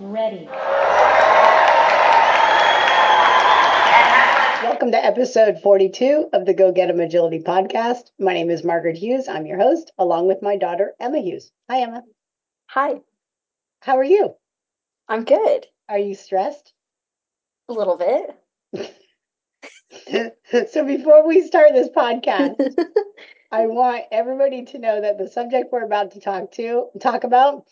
Ready. Welcome to episode 42 of the Go Get Get 'em Agility podcast. My name is Margaret Hughes. I'm your host, along with my daughter, Emma Hughes. Hi, Emma. Hi, How are you? I'm good. Are you stressed? A little bit. so, before we start this podcast, I want everybody to know that the subject we're about to talk to talk about,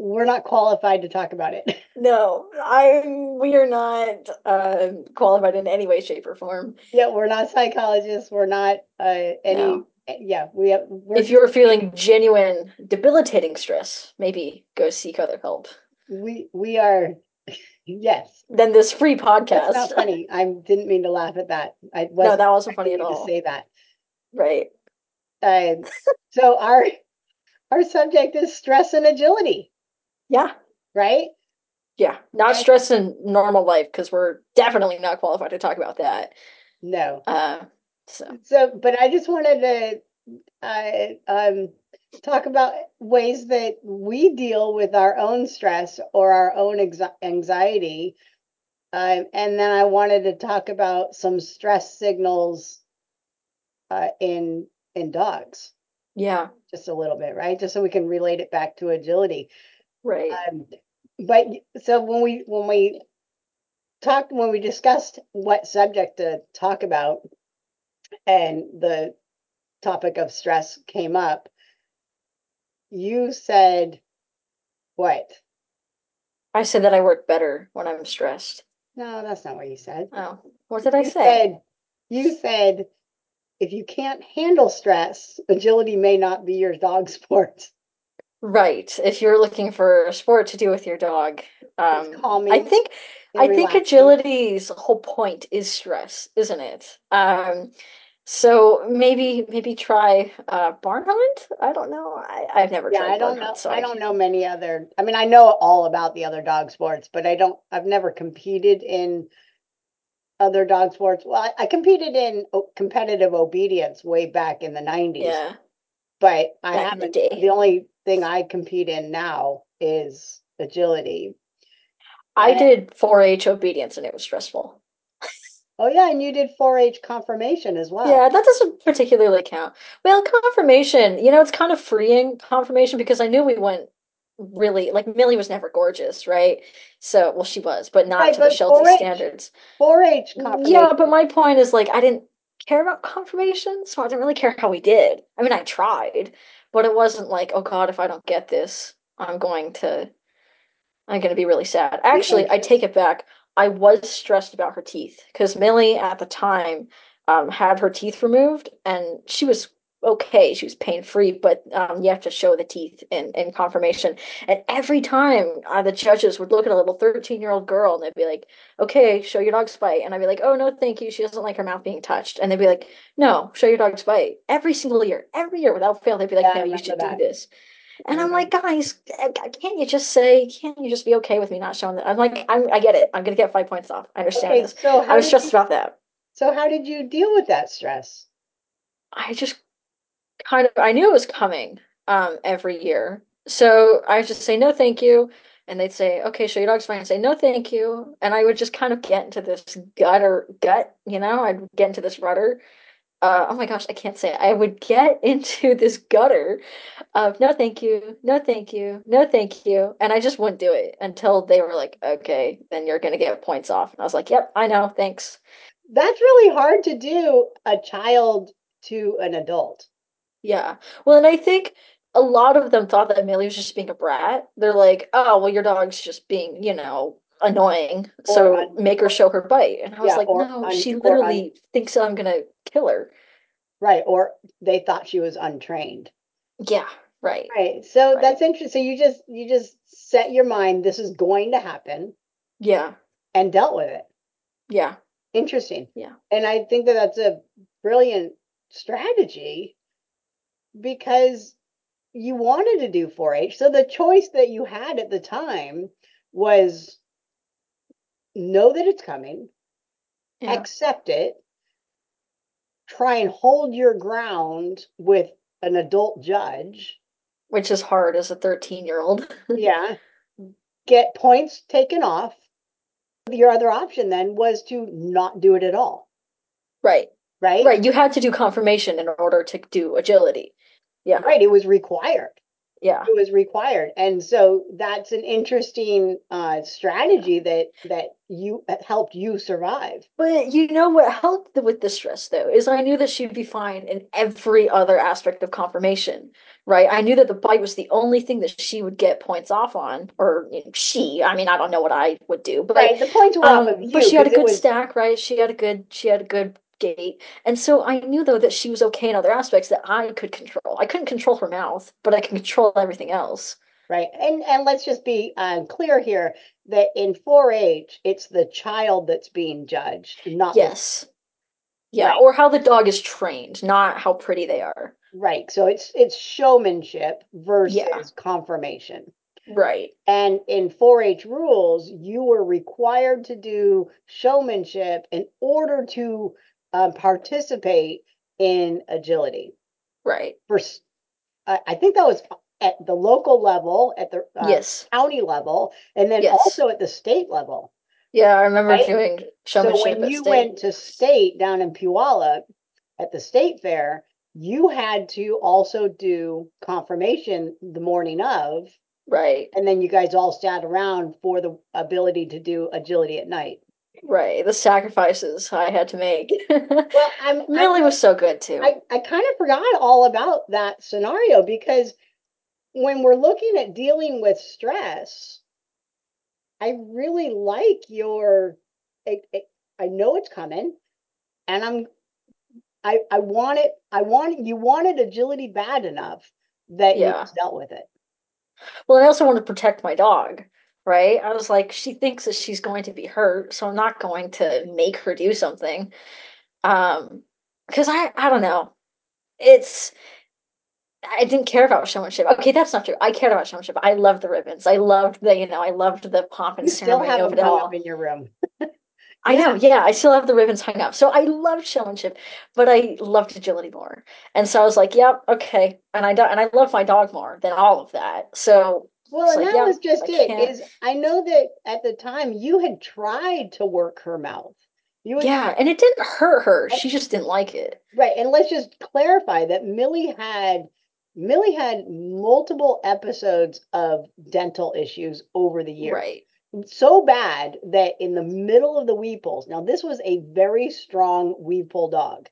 we're not qualified to talk about it. no, I we are not uh, qualified in any way, shape, or form. yeah, we're not psychologists. We're not uh, any. No. Yeah, we have. We're, If you're feeling genuine, debilitating stress, maybe go seek other help. we we are. Yes, Then this free podcast. that's not funny. I didn't mean to laugh at that. I no, that wasn't funny at you to all. say that. Right. Uh, so our our subject is stress and agility, Yeah. right? Yeah. Not Okay. stress in normal life because we're definitely not qualified to talk about that. No. Uh, so So, but I just wanted to uh, um, talk about ways that we deal with our own stress or our own exi- anxiety. Um, and then I wanted to talk about some stress signals uh, in in dogs, yeah. just a little bit, right? Just so we can relate it back to agility. Right. Um, but so when we when we talked when we discussed what subject to talk about and the topic of stress came up, you said what? I said that I work better when I'm stressed. No, that's not what you said. Oh, what did I You say? said you said if you can't handle stress, agility may not be your dog sport. Right. If you're looking for a sport to do with your dog, um, calming I think I think agility's whole point is stress, isn't it? Um, so maybe maybe try uh, barn hunt. I don't know. I, I've never Yeah, tried I don't barn know. hunt, so I don't know many other. I mean, I know all about the other dog sports, but I don't. I've never competed in other dog sports. Well, I, I competed in competitive obedience way back in the '90s, Yeah. but I haven't. day. The only thing I compete in now is agility. I Eh. did 4-H obedience and it was stressful. Oh yeah, and you did 4-H conformation as well. Yeah, that doesn't particularly count. Well, conformation, you know, it's kind of freeing conformation because I knew we went really like Millie was never gorgeous, right? So, well, she was, but not Right, to the but Sheltie 4-H standards. 4-H conformation. Yeah, but my point is like I didn't care about conformation, so I didn't really care how we did. I mean, I tried, but it wasn't like, oh God, if I don't get this, I'm going to I'm going to be really sad. Actually, I take it back. I was stressed about her teeth because Millie at the time um, had her teeth removed, and she was okay. She was pain free, but um, you have to show the teeth in, in conformation. And every time uh, the judges would look at a little 13 year old girl and they'd be like, okay, show your dog's bite. And I'd be like, oh, no, thank you. She doesn't like her mouth being touched. And they'd be like, no, show your dog's bite. Every single year, every year without fail, they'd be like, Yeah, no, you should that. do this. And I'm like, guys, uh, can't you just say, can't you just be okay with me not showing that? I'm like, I'm, I get it. I'm gonna get five points off. I understand Okay, this. so I was stressed you, about that. so how did you deal with that stress? I just kind of, I knew it was coming um, every year. So I just say, no, thank you. And they'd say, okay, show your dog's fine. I'd say, no, thank you. And I would just kind of get into this gutter, gut, you know, I'd get into this rudder. Uh, oh my gosh, I can't say it. I would get into this gutter of no thank you, no thank you, no thank you. And I just wouldn't do it until they were like, okay, then you're gonna get points off. And I was like, yep, I know, thanks. That's really hard to do a child to an adult. Yeah. Well, and I think a lot of them thought that Millie was just being a brat. They're like, oh, well, your dog's just being, you know, annoying. Or So un- make her show her bite. And I was Yeah, like, or no, un- she or un- literally thinks I'm gonna kill her. Right, or they thought she was untrained. Yeah, right. Right. So Right. that's interesting. So you just you just set your mind this is going to happen Yeah, and dealt with it. yeah, Interesting. Yeah. And I think that that's a brilliant strategy because you wanted to do 4-H. So the choice that you had at the time was know that it's coming, yeah. accept it, try and hold your ground with an adult judge. Which is hard as a 13 year old. Yeah. get points taken off. Your other option then was to not do it at all, Right. Right? Right. You had to do conformation in order to do agility. Yeah. Right. It was required. Yeah. It was required. And so that's an interesting uh, strategy that that you helped you survive. But you know what helped with the stress though is I knew that she'd be fine in every other aspect of conformation, right? I knew that the bite was the only thing that she would get points off on, or you know, she. I mean, I don't know what I would do, but right, the points were um, off of you. but she had a good was- stack, right? She had a good, she had a good gait, and so I knew though that she was okay in other aspects that I could control. I couldn't control her mouth, but I can control everything else. Right. And and let's just be uh, clear here that in 4-H, it's the child that's being judged, not the- Yes. Yeah, Right. or how the dog is trained, not how pretty they are. right. So it's it's showmanship versus Yeah. conformation. Right. And in 4-H rules, you were required to do showmanship in order to um, participate in agility. Right. For I think that was at the local level, at the uh, Yes. county level, and then Yes. also at the state level. Yeah, I remember Right? doing So when at you state. went to state down in Puyallup at the state fair, you had to also do conformation the morning of, Right. and then you guys all sat around for the ability to do agility at night. Right. The sacrifices I had to make. Well, I'm Millie I'm- was so good too. I, I kind of forgot all about that scenario because when we're looking at dealing with stress, I really like your, I, I, I know it's coming and I'm, I, I want it, I want, you wanted agility bad enough that you Yeah. just dealt with it. Well, I also wanted to protect my dog, right? I was like, she thinks that she's going to be hurt, so I'm not going to make her do something. Um, because I, I don't know. It's, I didn't care about showmanship. Okay, that's not true. I cared about showmanship. I loved the ribbons. I loved the, you know, I loved the pomp and You still ceremony have of it all. in your room. I know, yeah, I still have the ribbons hung up. So I loved showmanship, but I loved agility more. And so I was like, yep, okay. And I do, and I love my dog more than all of that. So Well, and that yeah, was just I it. can't- Is I know that at the time you had tried to work her mouth. You had yeah, and it didn't hurt her. And- She just didn't like it. Right, and let's just clarify that Millie had Millie had multiple episodes of dental issues over the years. Right. So bad that in the middle of the weave poles, now this was a very strong weave pole dog.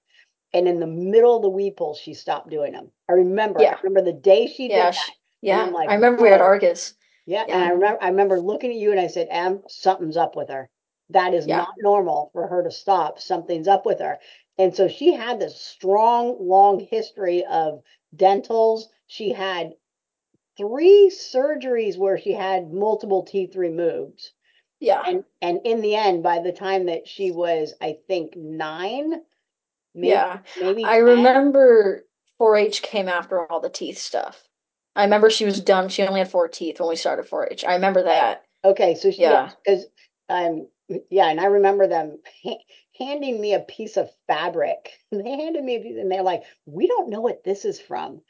And in the middle of the weave poles, she stopped doing them. I remember, Yeah. I remember the day she Yeah. did that. Yeah. Like, I remember we had. Argus. Yeah, and I remember I remember looking at you and I said, Em, something's up with her. That is Yeah. not normal for her to stop. Something's up with her. And so she had this strong, long history of dentals. She had three surgeries where she had multiple teeth removed. Yeah. And and in the end, by the time that she was, I think, nine, maybe yeah. maybe I 10, remember 4-H came after all the teeth stuff. I remember she was dumb. She only had four teeth when we started 4-H. I remember that. Okay, so she, Yeah. because um yeah, and I remember them ha- handing me a piece of fabric. They handed me a piece, and they're like, "We don't know what this is from."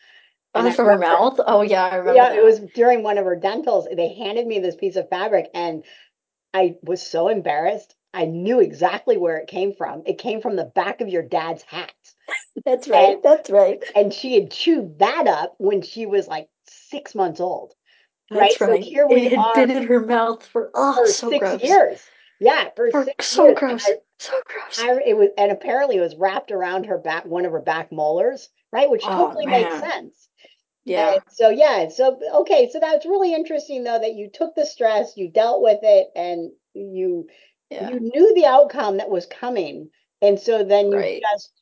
And Oh, from her mouth? Oh, yeah, I remember. Yeah, it was during one of her dentals. They handed me this piece of fabric, and I was so embarrassed. I knew exactly where it came from. It came from the back of your dad's hat, That's right. and- That's right. and she had chewed that up when she was like six months old. That's Right, so here we it had are been in her mouth for oh, For so six gross. years. Yeah, for, For six so years. Gross. I- so gross. I, it was, and apparently it was wrapped around her back, one of her back molars, right? Which Oh, totally makes sense. yeah. And so yeah, so okay, so that's really interesting though that you took the stress, you dealt with it, and you Yeah. you knew the outcome that was coming, and so then you Right. just.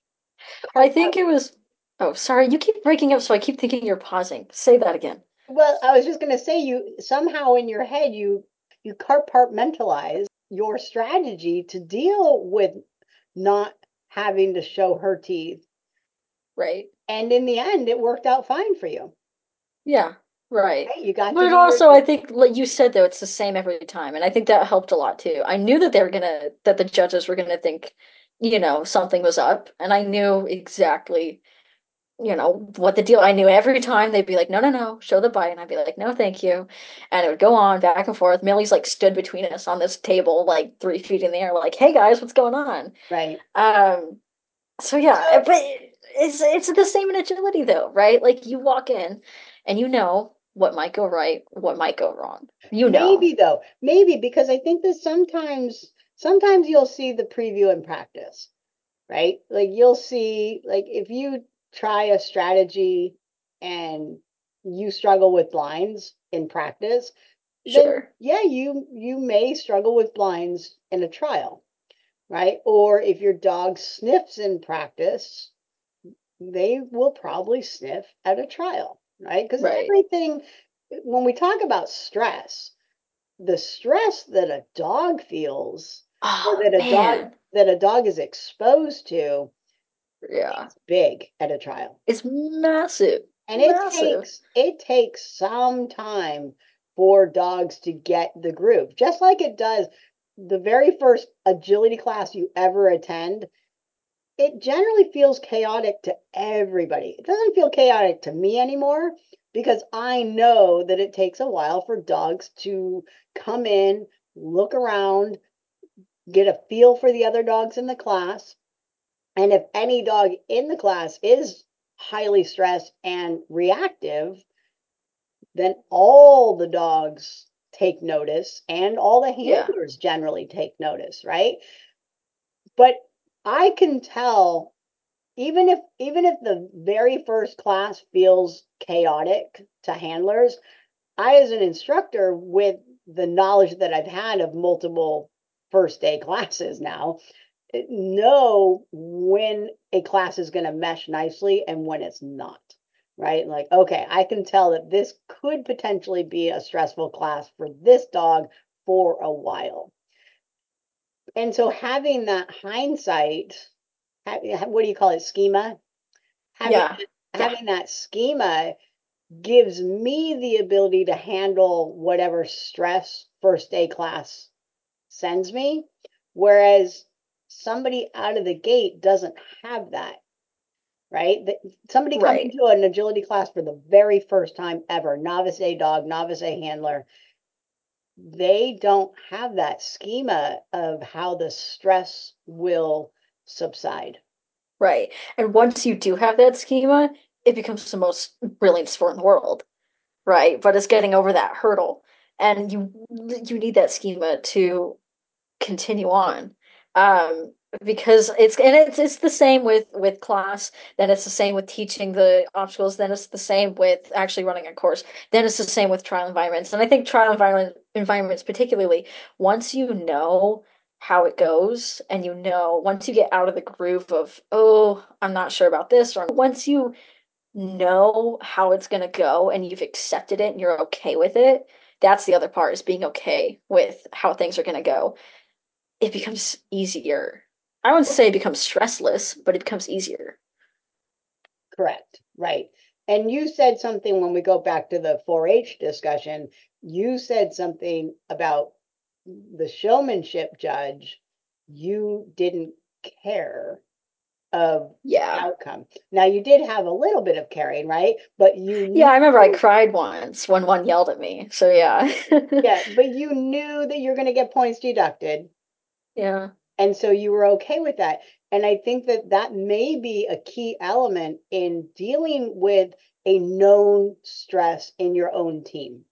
I think it was Oh, sorry. You keep breaking up, so I keep thinking you're pausing. Say that again. Well, I was just gonna say you somehow in your head you you compartmentalize your strategy to deal with not having to show her teeth, Right. and in the end, it worked out fine for you. Yeah. Right. Right? You got to But also, I think, like you said, though, it's the same every time, and I think that helped a lot too. I knew that they were gonna, that the judges were gonna think, you know, something was up, and I knew exactly you know, what the deal. I knew every time they'd be like, no, no, no, show the bite. And I'd be like, no, thank you. And it would go on back and forth. Millie's like stood between us on this table, like three feet in the air, like, hey guys, what's going on? Right. Um, so yeah, but it's it's the same in agility though, right? Like you walk in and you know what might go right, what might go wrong. You know. Maybe though, maybe because I think that sometimes sometimes you'll see the preview in practice, right? Like you'll see like if you try a strategy and you struggle with blinds in practice, then Sure. yeah, you you may struggle with blinds in a trial, right? Or if your dog sniffs in practice, they will probably sniff at a trial, right? Because Right. everything, when we talk about stress, the stress that a dog feels ah, or Oh that a dog that a dog is exposed to Yeah. is big at a trial. It's massive. And it Massive. takes it takes some time for dogs to get the groove. Just like it does the very first agility class you ever attend, it generally feels chaotic to everybody. It doesn't feel chaotic to me anymore because I know that it takes a while for dogs to come in, look around, get a feel for the other dogs in the class. And if any dog in the class is highly stressed and reactive, then all the dogs take notice and all the Yeah. handlers generally take notice, right? But I can tell even if even if the very first class feels chaotic to handlers, I as an instructor with the knowledge that I've had of multiple first day classes now know when a class is going to mesh nicely and when it's not right like okay i can tell that this could potentially be a stressful class for this dog for a while and so having that hindsight what do you call it schema having Yeah. Yeah. having that schema gives me the ability to handle whatever stress first day class sends me whereas somebody out of the gate doesn't have that right somebody Right. coming to an agility class for the very first time ever novice a dog novice a handler they don't have that schema of how the stress will subside Right. And once you do have that schema, it becomes the most brilliant sport in the world. Right. But it's getting over that hurdle. And you you need that schema to continue on. Um, because it's and it's it's the same with with class, then it's the same with teaching the obstacles, then it's the same with actually running a course, then it's the same with trial environments. And I think trial environment environments particularly, once you know how it goes and you know once you get out of the groove of, oh, I'm not sure about this, or once you know how it's gonna go and you've accepted it and you're okay with it, that's the other part is being okay with how things are gonna go it becomes easier. I wouldn't say it becomes stressless, but it becomes easier. correct right and you said something when we go back to the 4-h discussion you said something about the showmanship judge you didn't care of Yeah. outcome. Now you did have a little bit of caring, right? But you Yeah, I remember I cried once when one yelled at me. So yeah. yeah, but you knew that you're going to get points deducted, Yeah. and so you were okay with that. And I think that that may be a key element in dealing with a known stress in your own team.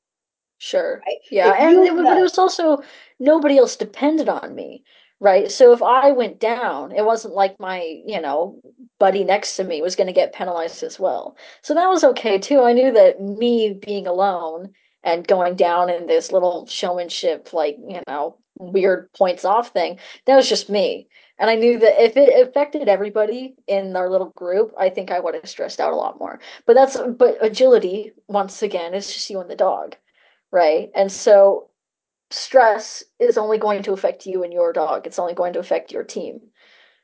Sure. Right? Yeah, If and it, but it was also nobody else depended on me, right? So if I went down, it wasn't like my, you know, buddy next to me was going to get penalized as well. So that was okay too. I knew that me being alone and going down in this little showmanship, like, you know, weird points off thing, that was just me. And I knew that if it affected everybody in our little group, I think I would have stressed out a lot more. But that's, but agility, once again, is just you and the dog right? And so stress is only going to affect you and your dog. It's only going to affect your team.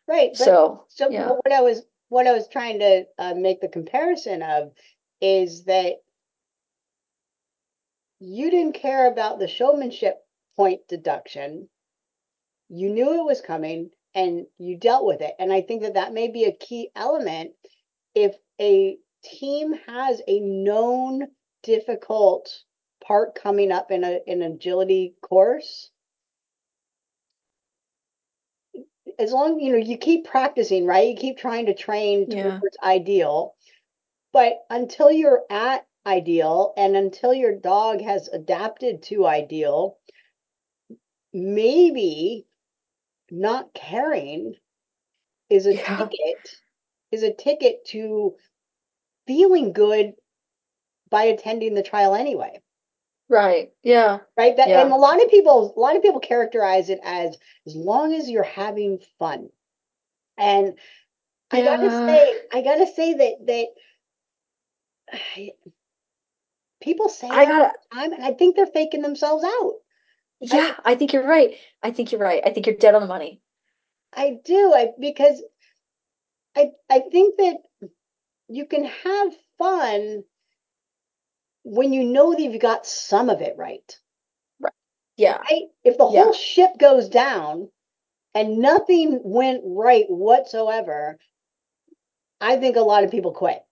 right, but So, So yeah. what I was what I was trying to uh, make the comparison of is that you didn't care about the showmanship point deduction. You knew it was coming and you dealt with it. And I think that that may be a key element if a team has a known difficult part coming up in a in an agility course, as long you know you keep practicing, right? You keep trying to train Yeah. towards ideal, but until you're at ideal and until your dog has adapted to ideal, maybe not caring is a Yeah. ticket is a ticket to feeling good by attending the trial anyway Right. Yeah. right that Yeah. and a lot of people a lot of people characterize it as as long as you're having fun and i gotta say i gotta say that that people say I the time and i think they're faking themselves out yeah, I think you're right. I think you're right. I think you're dead on the money. i do i because i i think that you can have fun when you know that you've got some of it right. right Yeah. right? If the Yeah. whole ship goes down and nothing went right whatsoever, I think a lot of people quit.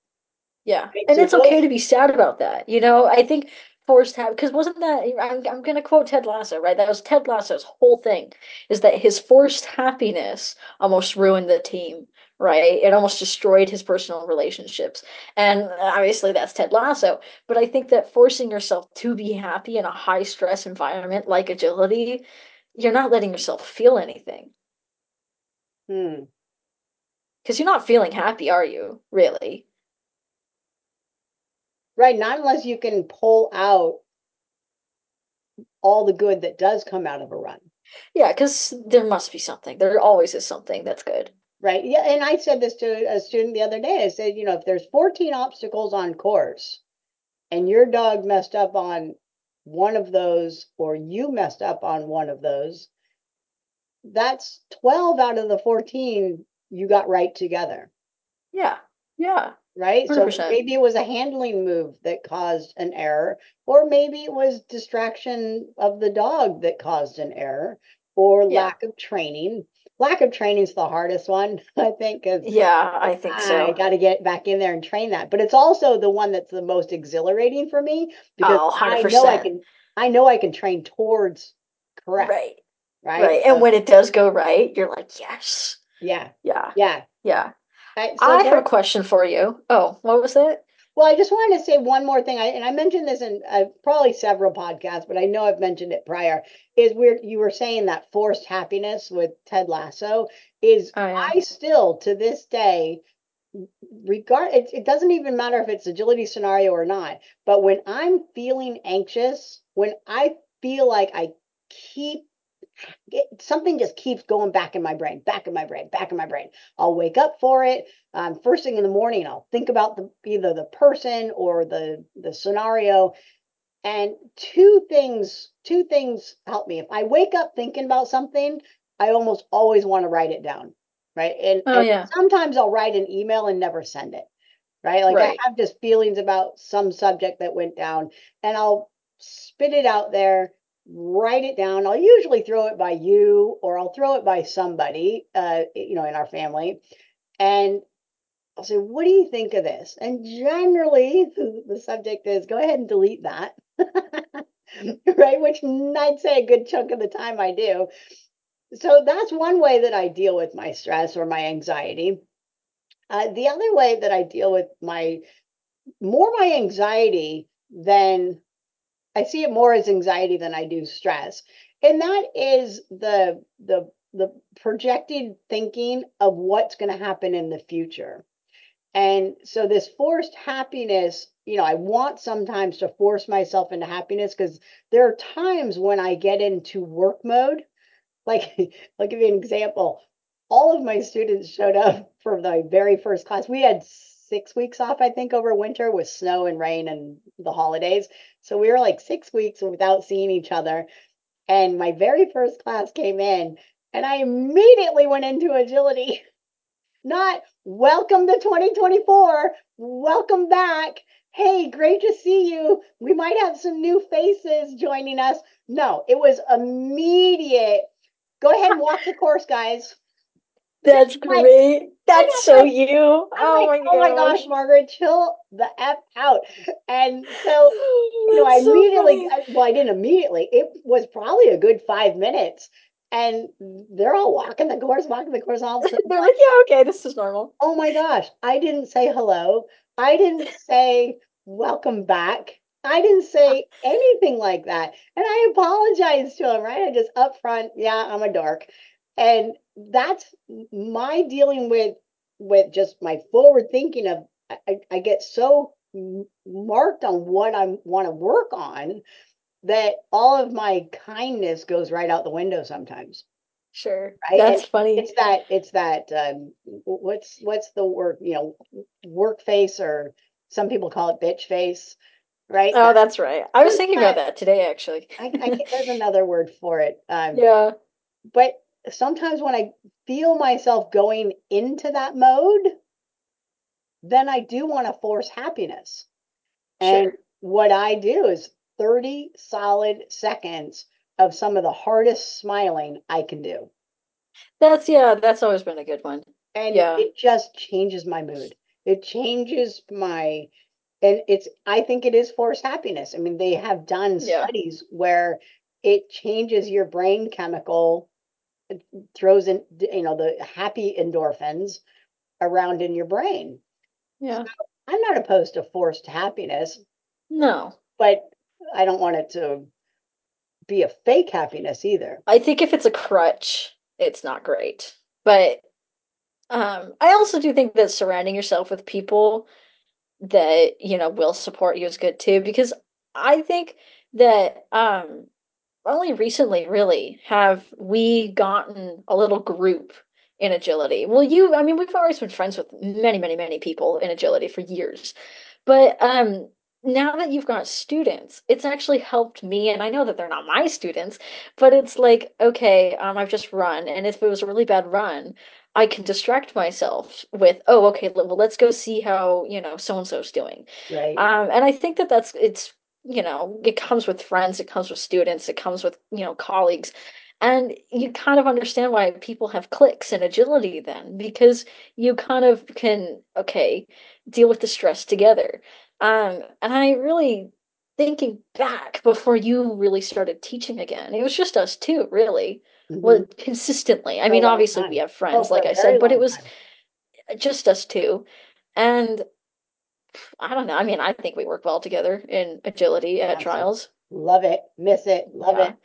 Yeah. And it's okay to be sad about that. You know, I think forced habit because wasn't that I'm I'm gonna quote Ted Lasso, right? That was Ted Lasso's whole thing is that his forced happiness almost ruined the team, right? It almost destroyed his personal relationships. And obviously that's Ted Lasso. But I think that forcing yourself to be happy in a high stress environment like agility, you're not letting yourself feel anything. Hmm. Because you're not feeling happy, are you? Really? Right, not unless you can pull out all the good that does come out of a run. Yeah, because there must be something. There always is something that's good. Right. Yeah. And I said this to a student the other day. I said, you know, if there's 14 obstacles on course and your dog messed up on one of those, or you messed up on one of those, that's 12 out of the 14 you got right together. Yeah. Yeah. Right? So 100%. maybe it was a handling move that caused an error, or maybe it was distraction of the dog that caused an error, or Yeah. lack of training. Lack of training is the hardest one, I think, Yeah, I think so. I got to get back in there and train that. But it's also the one that's the most exhilarating for me because Oh, I know I can, I know I can train towards correct, Right. right? Right. So, And when it does go right, you're like, yes. yeah, Yeah. yeah. Yeah. I, so I there- have a question for you. Oh, what was that? Well, I just wanted to say one more thing. I and I mentioned this in uh, probably several podcasts, but I know I've mentioned it prior. Is weird. You were saying that forced happiness with Ted Lasso is Oh, yeah. I still to this day regard it, it doesn't even matter if it's agility scenario or not but when i'm feeling anxious when i feel like i keep it, something just keeps going back in my brain back in my brain back in my brain. I'll wake up for it. Um, first thing in the morning i'll think about the either the person or the the scenario. And two things two things help me. If i wake up thinking about something i almost always want to write it down right? And, Oh, and yeah. sometimes i'll write an email and never send it right? Like Right. i have just feelings about some subject that went down and i'll spit it out there write it down i'll usually throw it by you or i'll throw it by somebody uh you know in our family and I'll say, what do you think of this? And generally, the, subject is go ahead and delete that. right? Which I'd say a good chunk of the time I do. So that's one way that I deal with my stress or my anxiety. Uh, the other way that I deal with my more my anxiety than I see it more as anxiety than I do stress. And that is the the the projected thinking of what's going to happen in the future. And so this forced happiness, you know, I want sometimes to force myself into happiness because there are times when I get into work mode. Like, I'll give you an example. All of my students showed up for the very first class. We had six weeks off, I think, over winter with snow and rain and the holidays. So we were like six weeks without seeing each other. And my very first class came in, and I immediately went into agility. Not welcome to 2024, welcome back. Hey, great to see you. We might have some new faces joining us. No, it was immediate. Go ahead and walk the course, guys. That's like, great. That's so like, you. I'm Oh like, my oh my gosh, gosh. Margaret, chill the F out. And so, you know, I so immediately. I- well, I didn't immediately, it was probably a good five minutes. And they're all walking the course, walking the course. All of a sudden, They're like, yeah, okay, this is normal. oh my gosh, I didn't say hello. I didn't say welcome back. I didn't say anything like that. And I apologized to him, right? I just up front, yeah, I'm a dork. And that's my dealing with with just my forward thinking of I, I get so marked on what I want to work on that all of my kindness goes right out the window sometimes Sure. right? And That's funny. it's that it's that um, what's what's the word you know work face or some people call it bitch face, right? Oh, That, that's right. I was just thinking about that that today, actually. I, I there's another word for it. Um, Yeah, but sometimes when I feel myself going into that mode, then I do want to force happiness. And what I do is 30 solid seconds of some of the hardest smiling I can do. That's yeah, that's always been a good one. and Yeah, it just changes my mood. It changes my, and it's, I think it is forced happiness. I mean, they have done yeah, studies where it changes your brain chemical, throws in, you know, the happy endorphins around in your brain. So yeah. I'm not opposed to forced happiness, No. but I don't want it to be a fake happiness either. I think if it's a crutch, it's not great. But um I also do think that surrounding yourself with people that, you know, will support you is good too, because I think that um only recently really have we gotten a little group in agility. Well, you, I mean, we've always been friends with many, many, many people in agility for years. But um now that you've got students, it's actually helped me, and I know that they're not my students, but it's like, okay, um, I've just run, and if it was a really bad run, I can distract myself with, oh, okay, well, let's go see how, you know, so and so's doing. Right. Um, and I think that that's it's you know, it comes with friends, it comes with students, it comes with, you know, colleagues. And you kind of understand why people have cliques and agility then, because you kind of can, okay, deal with the stress together. Um, and I really, thinking back before you really started teaching again, it was just us two, really. hmm Well, consistently. I mean, obviously we have Oh, friends, for like i said, but it was time. just us two. And I don't know. I mean, I think we work well together in agility at Absolutely. trials. Love it. Miss it. Love Yeah. it.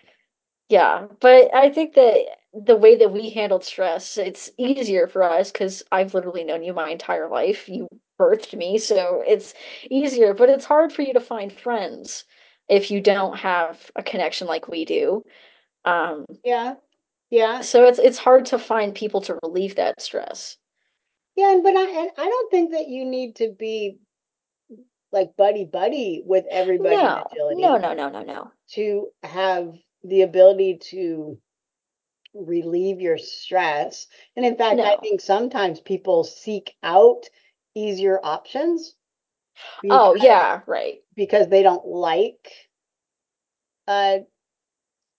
Yeah. But I think that the way that we handled stress, it's easier for us because I've literally known you my entire life. You birthed me, so it's easier, but it's hard for you to find friends if you don't have a connection like we do. Um, Yeah. Yeah. so it's it's hard to find people to relieve that stress. Yeah, and but I and I don't think that you need to be like buddy buddy with everybody No, no, no, no, no, no. to have the ability to relieve your stress. And in fact, I think sometimes people seek out easier options because Oh, yeah, right. because they don't like uh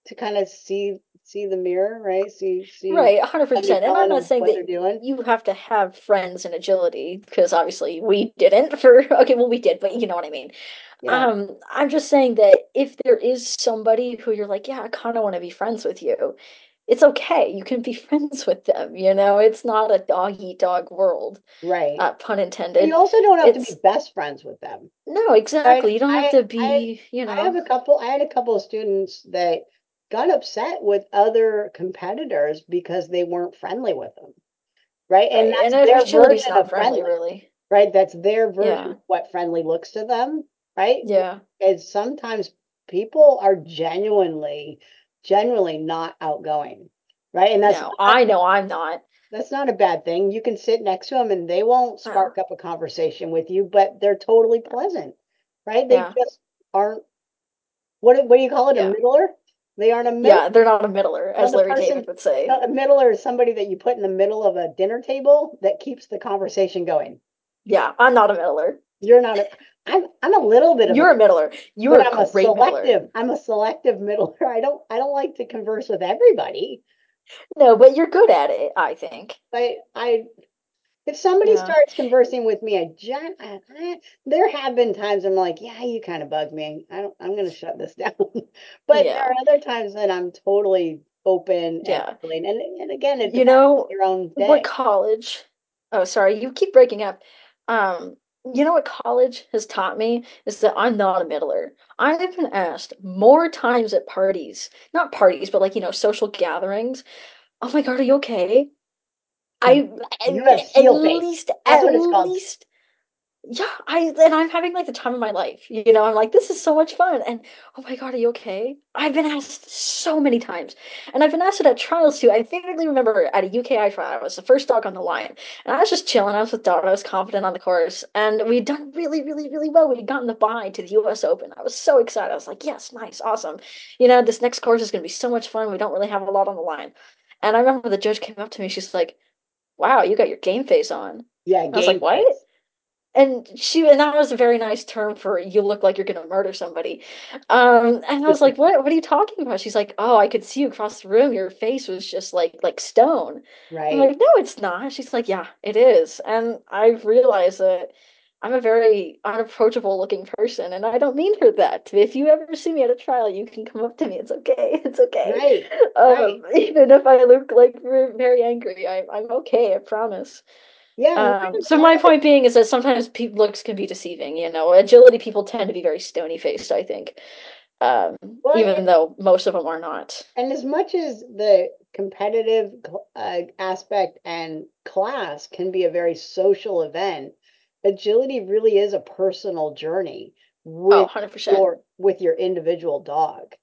to kind of see see the mirror, right? See see Right, 100%. And I'm not saying that you have to have friends in agility because obviously we didn't for okay, well we did, but you know what I mean. Yeah, Um, I'm just saying that if there is somebody who you're like, yeah, I kind of want to be friends with you, it's okay. You can be friends with them, you know? It's not a dog eat dog world, right. uh, pun But you also don't have to be best friends with them. no, exactly. You don't have I to I be, you know I have a couple I had a couple of students that got upset with other competitors because they weren't friendly with them. Right. And right. And that's their version not of friendly, friendly, really. right? That's their version Yeah, of what friendly looks to them, right? yeah. And sometimes people are genuinely, genuinely not outgoing, right? And that's No, not I know I'm not. that's not a bad thing. You can sit next to them and they won't spark up a conversation with you, but they're totally pleasant, right? They Yeah. just aren't what what do you call it? A middler? They aren't a. Yeah, they're not a middler, as Larry person, David would say. a middler is somebody that you put in the middle of a dinner table that keeps the conversation going. Yeah, I'm not a middler. You're not a, I'm, I'm a little bit of a, You're a middler. You're a I'm a great middler. selective, I'm a selective middler. I don't, I don't like to converse with everybody. No, but you're good at it, I think. But I If somebody Yeah. starts conversing with me, I, gen- I, I there have been times I'm like, yeah, you kind of bug me. I don't, I'm going to shut this down. But there are other times that I'm totally open Yeah. And and again, it You know your own what college? Oh, sorry, you keep breaking up. Um, you know what college has taught me is that I'm not a middler. I've been asked more times at parties, not parties, but like, you know, social gatherings. Oh my God, are you okay? I You have at face. least That's at what it's called. least yeah, I and I'm having like the time of my life. You know, I'm like, this is so much fun. And oh my God, are you okay? I've been asked so many times. And I've been asked it at trials too. I vividly remember at a UKI trial, I was the first dog on the line. And I was just chilling. I was with Dot. I was confident on the course. And we'd done really, really, really well. We'd gotten the bye to the US Open. I was so excited. I was like, yes, nice, awesome. You know, this next course is gonna be so much fun. We don't really have a lot on the line. And I remember the judge came up to me, she's like, Wow, you got your game face on. Yeah, I was like, game What? and she and that was a very nice term for you look like you're gonna murder somebody. Um and i was like what what are you talking about? She's like oh i could see you across the room. Your face was just like like stone. I'm Right, like no it's not. She's like yeah it is. And i've realized that i'm a very unapproachable looking person and i don't mean for that if you ever see me at a trial you can come up to me it's okay it's okay right, right. um even if i look like very angry I, i'm okay i promise Yeah, um, so my point being is that sometimes pe looks can be deceiving, you know. Agility people tend to be very stony faced, I think. Um, Well, even and, though most of them are not. and as much as the competitive uh, aspect and class can be a very social event, agility really is a personal journey Oh, with 100%. your with your individual dog.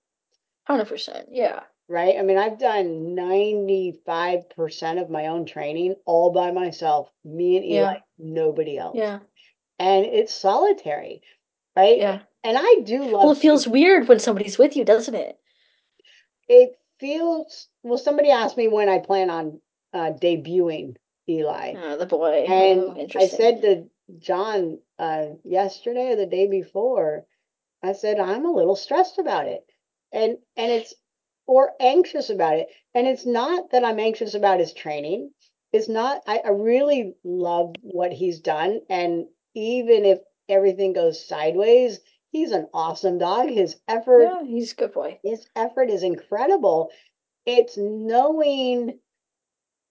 100%. Yeah. right? I mean, I've done 95% of my own training all by myself, me and Eli, Yeah. nobody else. Yeah. And it's solitary, right? Yeah. And I do love Well, it feels people. weird when somebody's with you, doesn't it? It feels, well, somebody asked me when I plan on uh, debuting Eli. Uh, the boy. And Oh, I said to John uh, yesterday or the day before, I said, I'm a little stressed about it. And and it's or anxious about it. And it's not that I'm anxious about his training. It's not, I, I really love what he's done. And even if everything goes sideways, he's an awesome dog. His effort, Yeah, he's a good boy. his effort is incredible. It's knowing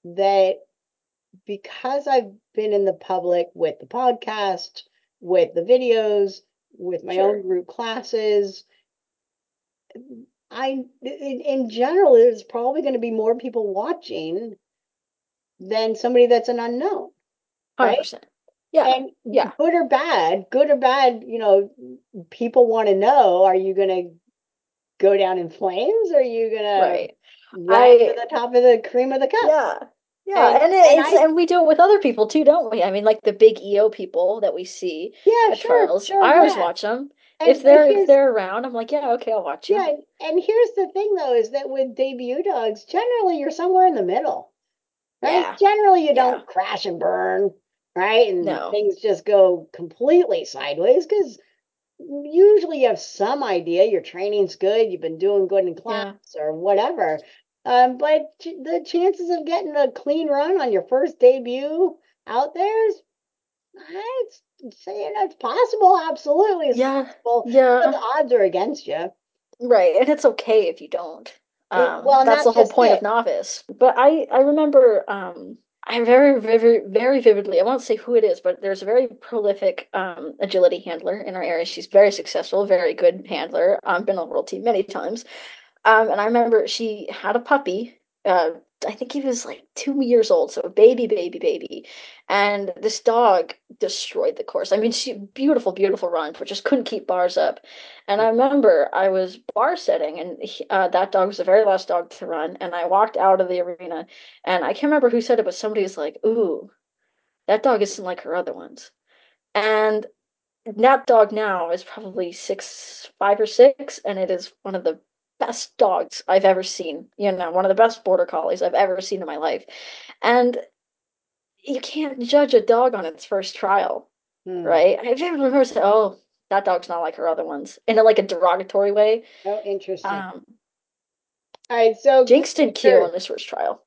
that because I've been in the public with the podcast, with the videos, with my own group classes, I in, in general there's probably going to be more people watching than somebody that's an unknown, right? 100%. Yeah. And Yeah. good or bad, good or bad, you know, people want to know, are you going to go down in flames or are you going to Right. to the top of the cream of the cup? Yeah. Yeah, And and and it's I and we do it with other people too, don't we? I mean, like the big EO people that we see yeah, at sure, trials. sure, I always yeah. watch them. And If they're if they're around, I'm like, yeah, okay, I'll watch you. yeah, and here's the thing though is that with debut dogs, generally you're somewhere in the middle. right? Yeah. Generally, you don't crash and burn, right? And No. things just go completely sideways because usually you have some idea your training's good, you've been doing good in class Yeah. or whatever. Um, but ch- the chances of getting a clean run on your first debut out there is, I'd say it's possible. Absolutely, it's Yeah. possible. But the odds are against you. Right. And it's okay if you don't. It, Um, well, that's the whole point of novice. But I I remember um I very very very vividly, I won't say who it is, but there's a very prolific um agility handler in our area. She's very successful, very good handler. Um, been on the world team many times. Um, and I remember she had a puppy. Uh, I think he was like two years old, so a baby, baby, baby. And this dog destroyed the course. I mean, she beautiful, beautiful run, but just couldn't keep bars up. And I remember I was bar setting, and he, uh, that dog was the very last dog to run. And I walked out of the arena, and I can't remember who said it, but somebody was like, "Ooh, that dog isn't like her other ones." And that dog now is probably six, five or six, and it is one of the best dogs I've ever seen. You know, one of the best border collies I've ever seen in my life. And you can't judge a dog on its first trial, Hmm. right? I remember saying, "Oh, that dog's not like her other ones," in a, like a derogatory way. Oh, interesting. Um, All right, so Jinx didn't cue sure. on this first trial.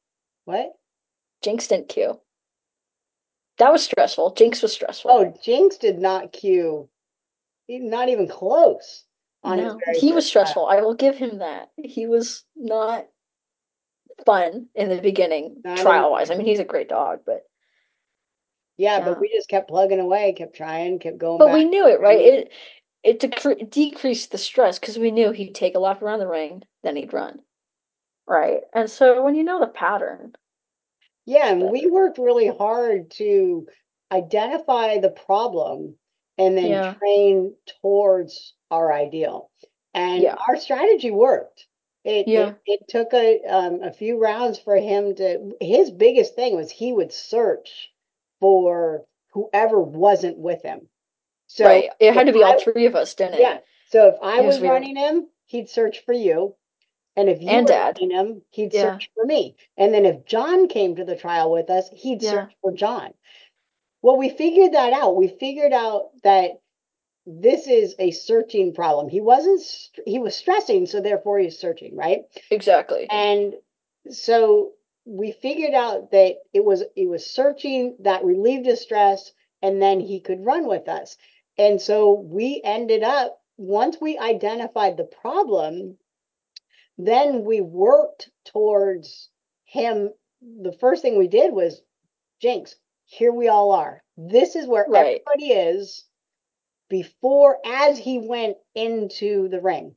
What? Jinx didn't cue. That was stressful. Jinx was stressful. Oh, Jinx did not cue. Not even close on no, very he was first trial. stressful. I will give him that. He was not fun in the beginning, trial wise. I mean, he's a great dog, but Yeah, Yeah. but we just kept plugging away, kept trying, kept going but back. we knew it, right? It it decre- decreased the stress because we knew he'd take a lap around the ring, then he'd run, right? And so when you know the pattern, Yeah, and we worked really hard to identify the problem and then Yeah. train towards our ideal. And Yeah. our strategy worked. It, Yeah. it it took a um, a few rounds for him to. His biggest thing was he would search for whoever wasn't with him. So right, it had to be all three of us, didn't it? Yeah. So if I It was running him, he'd search for you. And if you And were Dad. running him, he'd Yeah. search for me. And then if John came to the trial with us, he'd Yeah. search for John. Well, we figured that out. We figured out that this is a searching problem. He wasn't, he was stressing, so therefore he's searching, right? Exactly. And so we figured out that it was it was searching that relieved his stress and then he could run with us. And so we ended up once we identified the problem, then we worked towards him. The first thing we did was Jinx, here we all are. This is where Right. everybody is before as he went into the ring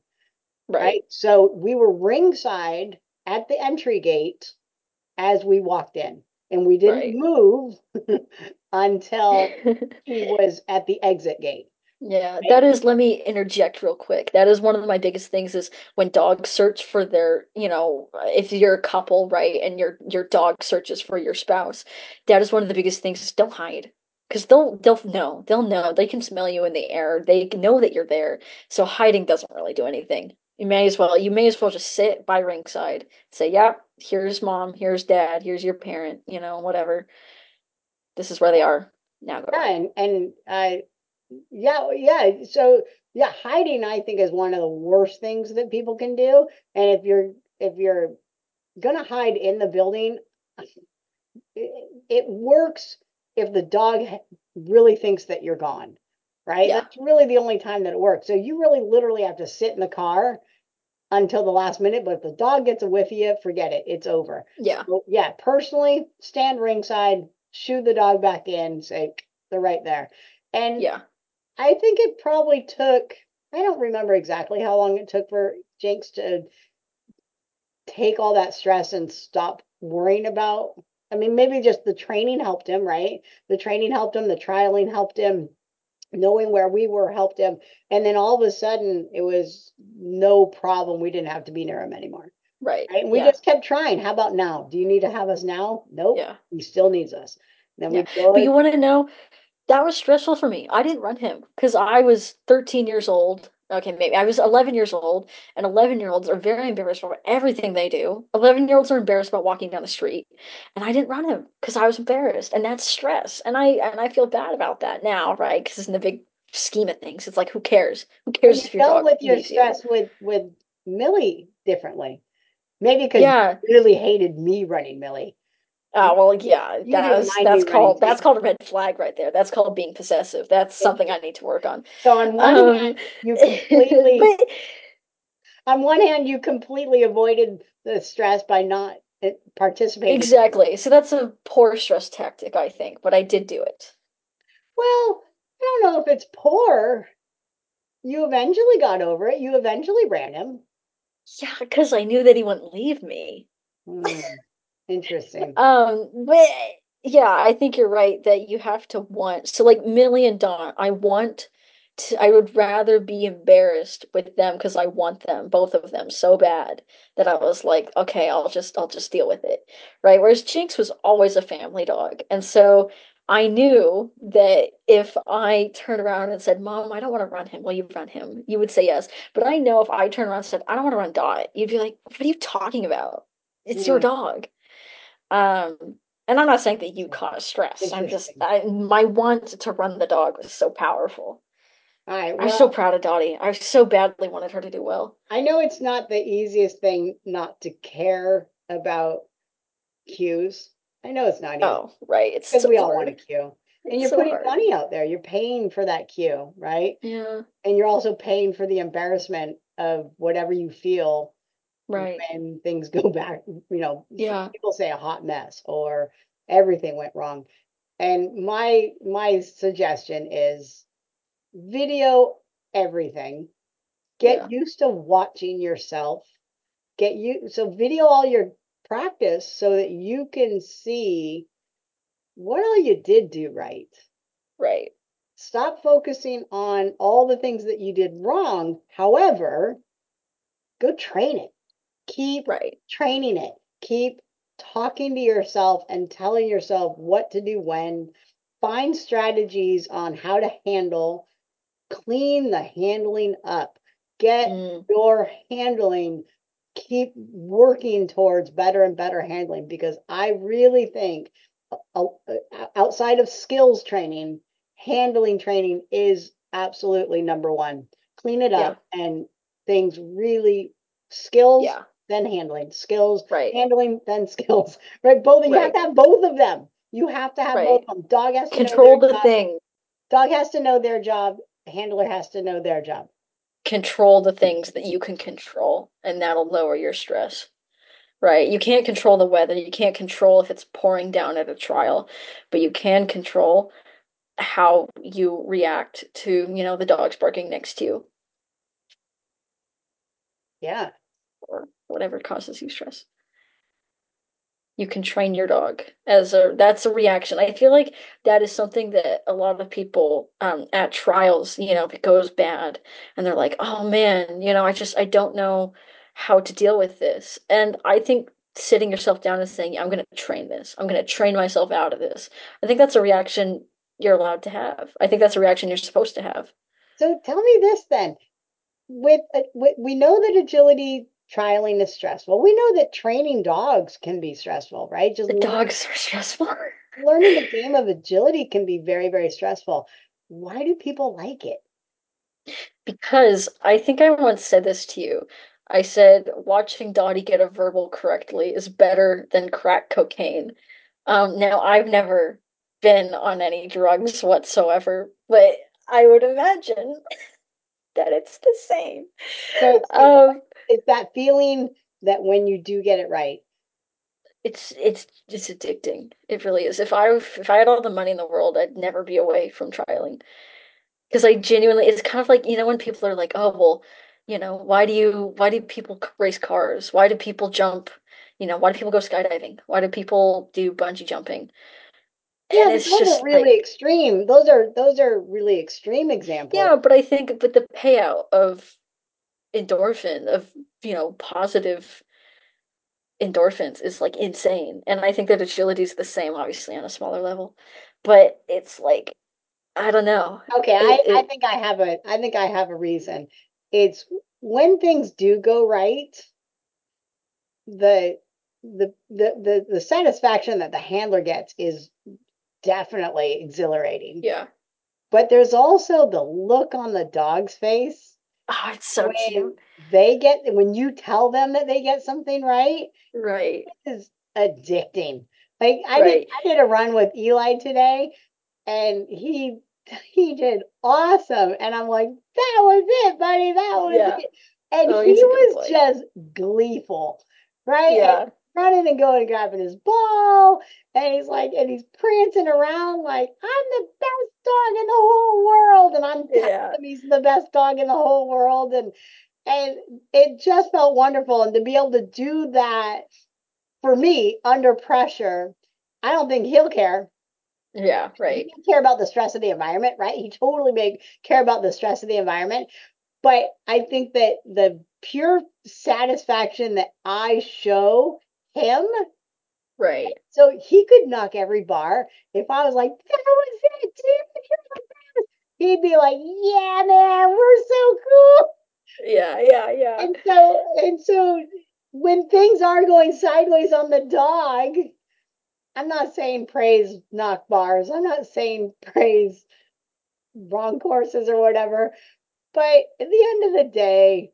right. right? So we were ringside at the entry gate as we walked in, and we didn't Right. move until he was at the exit gate. Yeah, that is, let me interject real quick. That is one of my biggest things is when dogs search for their, you know, if you're a couple, right, and your your dog searches for your spouse, that is one of the biggest things is don't hide. Because they'll they'll know. They'll know. They can smell you in the air. They know that you're there. So hiding doesn't really do anything. You may as well you may as well just sit by ringside. Say, yep, here's mom, here's dad, here's your parent, you know, whatever. This is where they are. Now go. Yeah, and and uh, yeah, oh, yeah. So yeah, hiding I think is one of the worst things that people can do. And if you're if you're gonna hide in the building, it, it works if the dog really thinks that you're gone, right? Yeah. That's really the only time that it works. So you really literally have to sit in the car until the last minute. But if the dog gets a whiff of you, forget it. It's over. Yeah. So, yeah, personally, stand ringside, shoo the dog back in, say they're right there. And Yeah. I think it probably took, I don't remember exactly how long it took for Jinx to take all that stress and stop worrying about. I mean, maybe just the training helped him, right? The training helped him, the trialing helped him, knowing where we were helped him. And then all of a sudden, it was no problem. We didn't have to be near him anymore. Right. Right? And we yeah. just kept trying. How about now? Do you need to have us now? Nope. Yeah. He still needs us. Then Yeah. we go. But you want to know, that was stressful for me. I didn't run him because I was 13 years old. Okay, maybe I was 11 years old, and 11 year olds are very embarrassed about everything they do. 11 year olds are embarrassed about walking down the street, and I didn't run him because I was embarrassed, and that's stress. And I and I feel bad about that now, right? Because in the big scheme of things, it's like who cares? Who cares you if your dealt with your leaves you? stress with with Millie differently. Maybe because Yeah. you really hated me running Millie. Oh well, yeah. You That's that's called that's called a red flag right there. That's called being possessive. That's something I need to work on. So on one Um, hand, you completely but on one hand you completely avoided the stress by not uh, participating. exactly. So that's a poor stress tactic, I think. But I did do it. Well, I don't know if it's poor. You eventually got over it. You eventually ran him. Yeah, because I knew that he wouldn't leave me. Hmm, interesting. Um, but yeah, I think you're right that you have to want. So like Millie and Dawn, I want to, I would rather be embarrassed with them because I want them, both of them, so bad that I was like, okay, I'll just I'll just deal with it. Right? Whereas Jinx was always a family dog. And so I knew that if I turned around and said, Mom, I don't want to run him, will you run him? You would say yes. But I know if I turned around and said, I don't want to run Dot, you'd be like, What are you talking about? It's your dog. Um, and I'm not saying that you cause stress. I'm just I, my want to run the dog was so powerful. All right. I'm so proud of Dottie. I so badly wanted her to do well. I know it's not the easiest thing not to care about Qs. I know it's not easy Oh, right. It's because so we all want a Q. And It's you're so putting hard. money out there. You're paying for that Q, right? Yeah, And you're also paying for the embarrassment of whatever you feel right. when things go back, you know, Yeah, people say a hot mess or everything went wrong. And my my suggestion is video everything. Get yeah, used to watching yourself. Get you so video all your practice so that you can see what all you did do right. right, Stop focusing on all the things that you did wrong. However, go train it. Keep right. training it. Keep talking to yourself and telling yourself what to do when. Find strategies on how to handle, clean the handling up. Get Mm, your handling, keep working towards better and better handling because I really think outside of skills training, handling training is absolutely number one. Clean it yeah, up and things really skills yeah, then handling skills right, handling then skills right? Both you have to have both of them. You have to have both of them. Dog has to know Control their the job. thing. dog has to know their job. Handler has to know their job. Control the things that you can control, and that'll lower your stress. Right? You can't control the weather. You can't control if it's pouring down at a trial, but you can control how you react to, you know, the dogs barking next to you. Yeah whatever causes you stress. you can train your dog as a that's a reaction. I feel like that is something that a lot of people um at trials, you know, if it goes bad and they're like, "Oh man, you know, I just I don't know how to deal with this." And I think sitting yourself down and saying, "I'm going to train this. I'm going to train myself out of this." I think that's a reaction you're allowed to have. I think that's a reaction you're supposed to have. so tell me this then with, uh, with we know that agility trialing is stressful we know that training dogs can be stressful right just The dogs are stressful. learning the game of agility can be very very stressful why do people like it Because I think I once said this to you. I said watching Dottie get a verbal correctly is better than crack cocaine. Um, now I've never been on any drugs whatsoever, but I would imagine that it's the same. so Um, it's that feeling that when you do get it right it's it's it's addicting. It really is. If I if I had all the money in the world, I'd never be away from trialing. Because I genuinely, it's kind of like, you know, when people are like, oh, well, you know, why do you, why do people race cars? Why do people jump? You know, why do people go skydiving? Why do people do bungee jumping? Yeah, And those are really like, extreme. Those are those are really extreme examples. yeah, but I think, but the payout of endorphin, of, you know, positive endorphins is like insane. And I think that agility is the same, obviously, on a smaller level. But it's like, I don't know. Okay, I It, I think I have a I think I have a reason. It's when things do go right, the the the the, the satisfaction that the handler gets is definitely exhilarating. yeah. But there's also the look on the dog's face Oh, it's so when cute. they get when you tell them that they get something right Right, is addicting. Like I did. I did a run with Eli today and he he did awesome and I'm like that was it buddy that was Yeah. it and Oh, he he's a good was just gleeful right and Yeah. running and going and grabbing his ball and he's like and he's prancing around like I'm the best dog in the whole world and I'm telling Yeah. him he's the best dog in the whole world and and it just felt wonderful and to be able to do that for me under pressure I don't think he'll care Yeah, he right. didn't care about the stress of the environment, right? He totally made care about the stress of the environment. But I think that the pure satisfaction that I show him, Right. so he could knock every bar. If I was like, that was it, dude, you're the best," he'd be like, yeah, man, we're so cool. Yeah, yeah, yeah. And so, and so when things are going sideways on the dog, I'm not saying praise knock bars. I'm not saying praise wrong courses or whatever. But at the end of the day,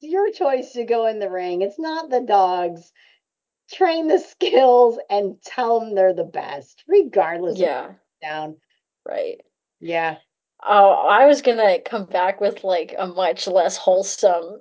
it's your choice to go in the ring. It's not the dogs. Train the skills and tell them they're the best, regardless Yeah, down. Right. Yeah. Oh, I was gonna come back with like a much less wholesome.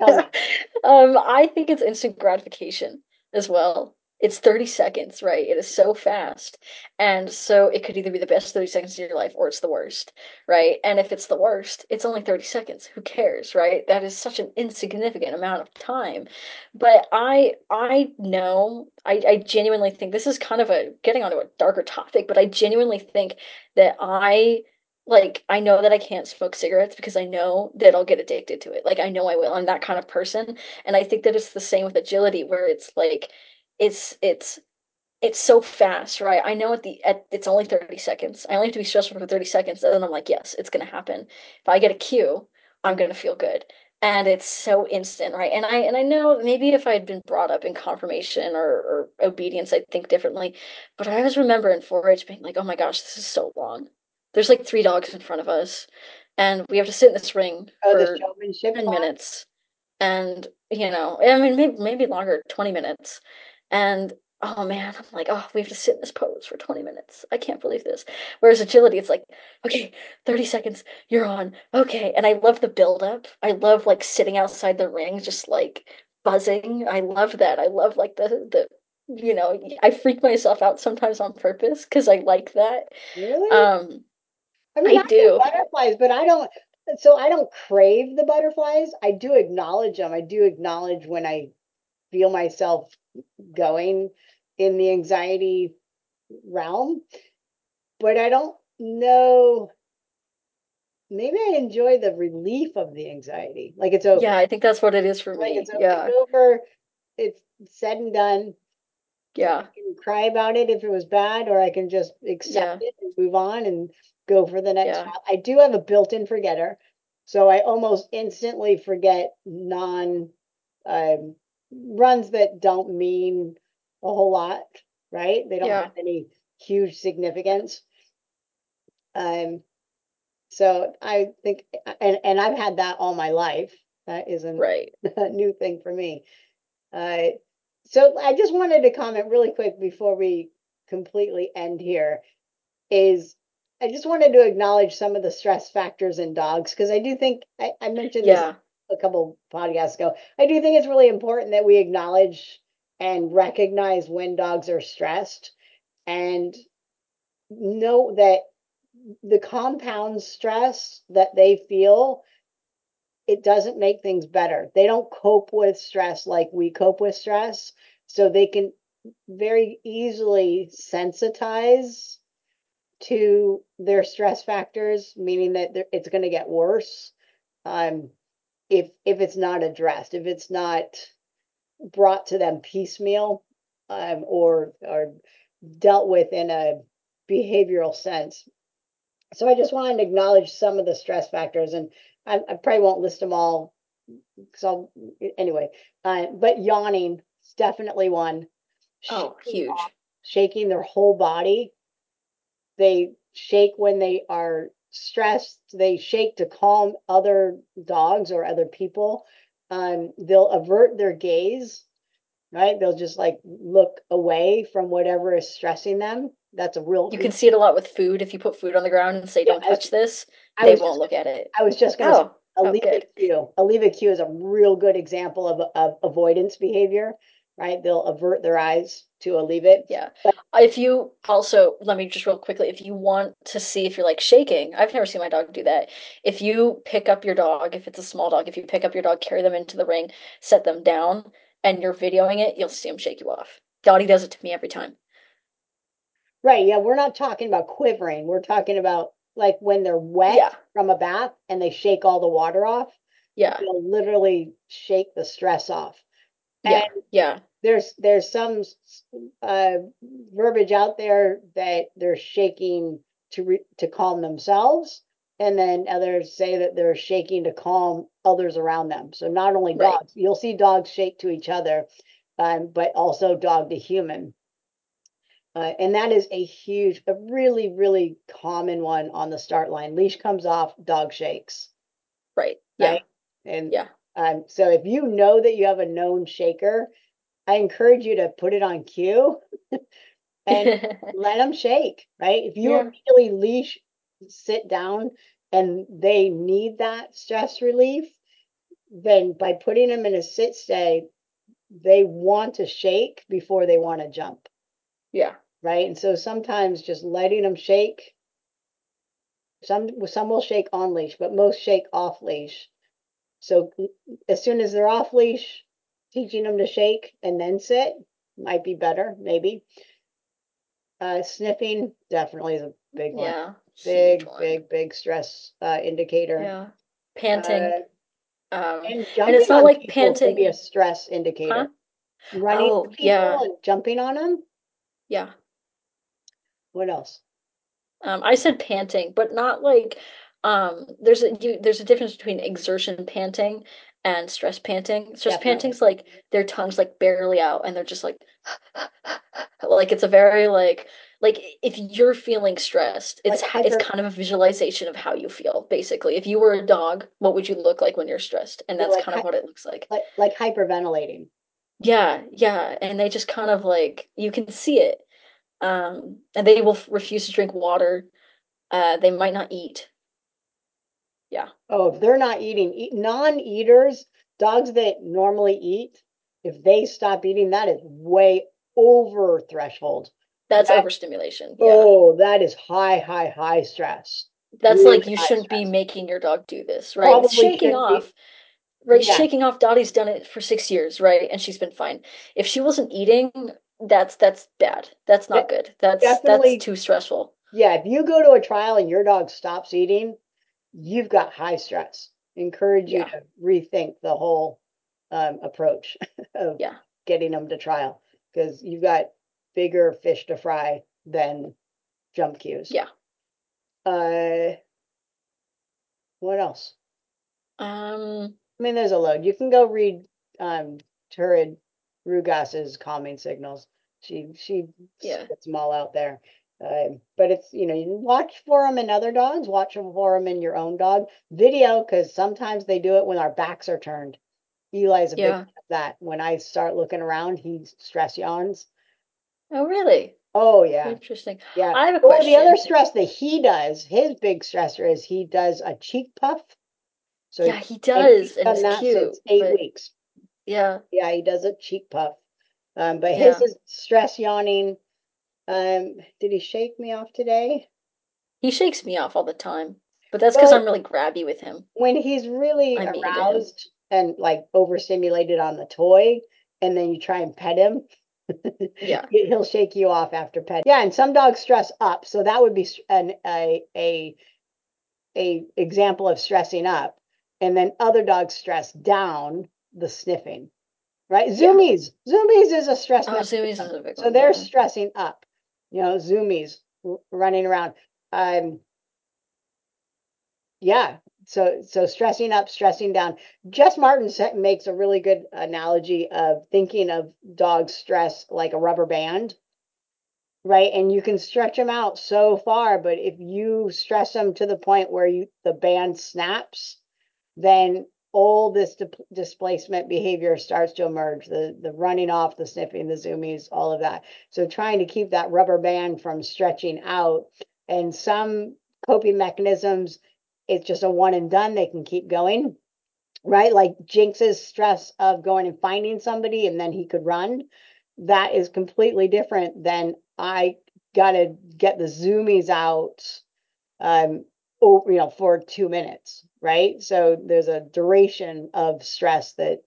Tell. Um, I think it's instant gratification as well. It's 30 seconds, right? It is so fast. And so it could either be the best 30 seconds of your life or it's the worst, right? And if it's the worst, it's only 30 seconds. Who cares, right? That is such an insignificant amount of time. But I I know, I, I genuinely think this is kind of a getting onto a darker topic, but I genuinely think that I like I know that I can't smoke cigarettes because I know that I'll get addicted to it. Like I know I will. I'm that kind of person. And I think that it's the same with agility where it's like it's it's it's so fast, right? I know at the at it's only 30 seconds. I only have to be stressful for 30 seconds, and then I'm like, yes, it's gonna happen. If I get a Q, I'm gonna feel good. And it's so instant, right? And I and I know maybe if I'd been brought up in conformation or, or obedience, I'd think differently. But I always remember in 4-H being like, oh my gosh, this is so long. There's like three dogs in front of us, and we have to sit in this ring Oh, for 10 minutes and you know i mean maybe, maybe longer 20 minutes and oh man i'm like oh we have to sit in this pose for 20 minutes i can't believe this whereas agility it's like okay 30 seconds you're on okay and i love the build up i love like sitting outside the ring just like buzzing i love that i love like the the you know i freak myself out sometimes on purpose because i like that Really? um I mean, i I do butterflies, but I don't. So I don't crave the butterflies. I do acknowledge them. I do acknowledge when I feel myself going in the anxiety realm, but I don't know. Maybe I enjoy the relief of the anxiety. Like it's over. yeah i think that's what it is for Like me it's o- yeah it's over. It's said and done. I yeah can cry about it if it was bad, or I can just accept yeah it and move on and go for the next yeah. I do have a built-in forgetter, so I almost instantly forget non um, runs that don't mean a whole lot, right? They don't Yeah, have any huge significance. Um, so I think, and and I've had that all my life. That isn't right. a new thing for me. Uh, so I just wanted to comment really quick before we completely end here is I just wanted to acknowledge some of the stress factors in dogs because I do think I, I mentioned this Yeah, a couple podcasts ago. I do think it's really important that we acknowledge and recognize when dogs are stressed and know that the compound stress that they feel it doesn't make things better. They don't cope with stress like we cope with stress. So they can very easily sensitize to their stress factors, meaning that it's going to get worse um, if if it's not addressed, if it's not brought to them piecemeal um, or or dealt with in a behavioral sense. So I just wanted to acknowledge some of the stress factors, and I, I probably won't list them all. So anyway, uh, but yawning is definitely one. Oh, Shaking off, huge. shaking their whole body. They shake when they are stressed. They shake to calm other dogs or other people. Um, they'll avert their gaze, right? They'll just like look away from whatever is stressing them. That's a real You can see it a lot with food. If you put food on the ground and say, "Don't was, touch this," I they won't look at it. I was just gonna say Oh, oh, leave a good. cue. A leave a cue is a real good example of, of avoidance behavior, right? They'll avert their eyes to it. Yeah. If you also, let me just real quickly, if you want to see if you're like shaking, I've never seen my dog do that. If you pick up your dog, if it's a small dog, if you pick up your dog, carry them into the ring, set them down, and you're videoing it, you'll see him shake you off. Dottie does it to me every time. right, yeah, we're not talking about quivering. We're talking about like when they're wet Yeah, from a bath and they shake all the water off, yeah, they'll literally shake the stress off. And yeah, yeah, there's there's some uh, verbiage out there that they're shaking to re- to calm themselves, and then others say that they're shaking to calm others around them. So not only right. dogs, you'll see dogs shake to each other, um, but also dog to human. Uh, and that is a huge, a really, really common one on the start line. Leash comes off, dog shakes. Right. Yeah. Right? And Yeah. um, so if you know that you have a known shaker, I encourage you to put it on cue and let them shake, right? If you Yeah. immediately leash, sit down, and they need that stress relief, then by putting them in a sit stay, they want to shake before they want to jump, Yeah. right? And so sometimes just letting them shake, some some will shake on leash, but most shake off leash. So mm, as soon as they're off leash, teaching them to shake and then sit might be better, maybe. Uh, sniffing definitely is a big one. Yeah. Big, one. big, big stress uh, indicator. Yeah. Panting. Uh, um, and jumping it's not like panting can be a stress indicator. Huh? Running Oh, people yeah. and jumping on them. Yeah. What else? Um, I said panting, but not like um there's a you there's a difference between exertion panting and stress panting. Stress Definitely. panting's like their tongue's like barely out and they're just like like it's a very like like if you're feeling stressed, it's Like it's kind of a visualization of how you feel, basically. If you were a dog, what would you look like when you're stressed? And that's like kind of what it looks like. Like like hyperventilating. Yeah, yeah, and they just kind of like you can see it. Um, and they will f- refuse to drink water. Uh, they might not eat. Yeah. Oh, if they're not eating, eat, non-eaters, dogs that normally eat, if they stop eating, that is way over threshold. That's That- overstimulation. Yeah. Oh, that is high, high, high stress. That's really like you shouldn't be making your dog do this, right? Probably shaking shouldn't be. off. Right, Yeah. shaking off. Dottie's done it for six years, right? And she's been fine. If she wasn't eating, that's that's bad. That's not good. That's definitely- that's too stressful. Yeah, if you go to a trial and your dog stops eating, you've got high stress. Encourage you Yeah. to rethink the whole um, approach of Yeah. getting them to trial because you've got bigger fish to fry than jump cues. Yeah. Uh, what else? Um, I mean, there's a load. You can go read um, Turid Rugaas's calming signals. She she Yeah. spits them all out there. Um, but it's you know you watch for them in other dogs, watch them for them in your own dog. Video because sometimes they do it when our backs are turned. Eli's a big Yeah. of that. When I start looking around, he stress yawns. oh really? Oh yeah, Interesting. yeah. I have a question. Or the other stress that he does, his big stressor is he does a cheek puff. So Yeah, he does, and it's that cute, since eight but- weeks. Yeah. Yeah, he does a cheek puff. Um, but his is stress yawning. Um, did he shake me off today? He shakes me off all the time. But that's because I'm really grabby with him. When he's really I aroused and like overstimulated on the toy, and then you try and pet him, Yeah. he- he'll shake you off after pet. Yeah, and some dogs stress up, so that would be an a a a example of stressing up, and then other dogs stress down the sniffing, right? Yeah. Zoomies, zoomies is a stress. Oh. Zoomies is a big So they're stressing up, you know, zoomies running around. Um, yeah. So so stressing up, stressing down. Jess Martin makes a really good analogy of thinking of dog stress like a rubber band, right? And you can stretch them out so far, but if you stress them to the point where you the band snaps, then all this di- displacement behavior starts to emerge the the running off the sniffing the zoomies all of that. So trying to keep that rubber band from stretching out and some coping mechanisms it's just a one and done. They can keep going right? Like jinx's stress of going and finding somebody and then he could run. That is completely different than i gotta get the zoomies out um oh, you know, for two minutes, right? So there's a duration of stress that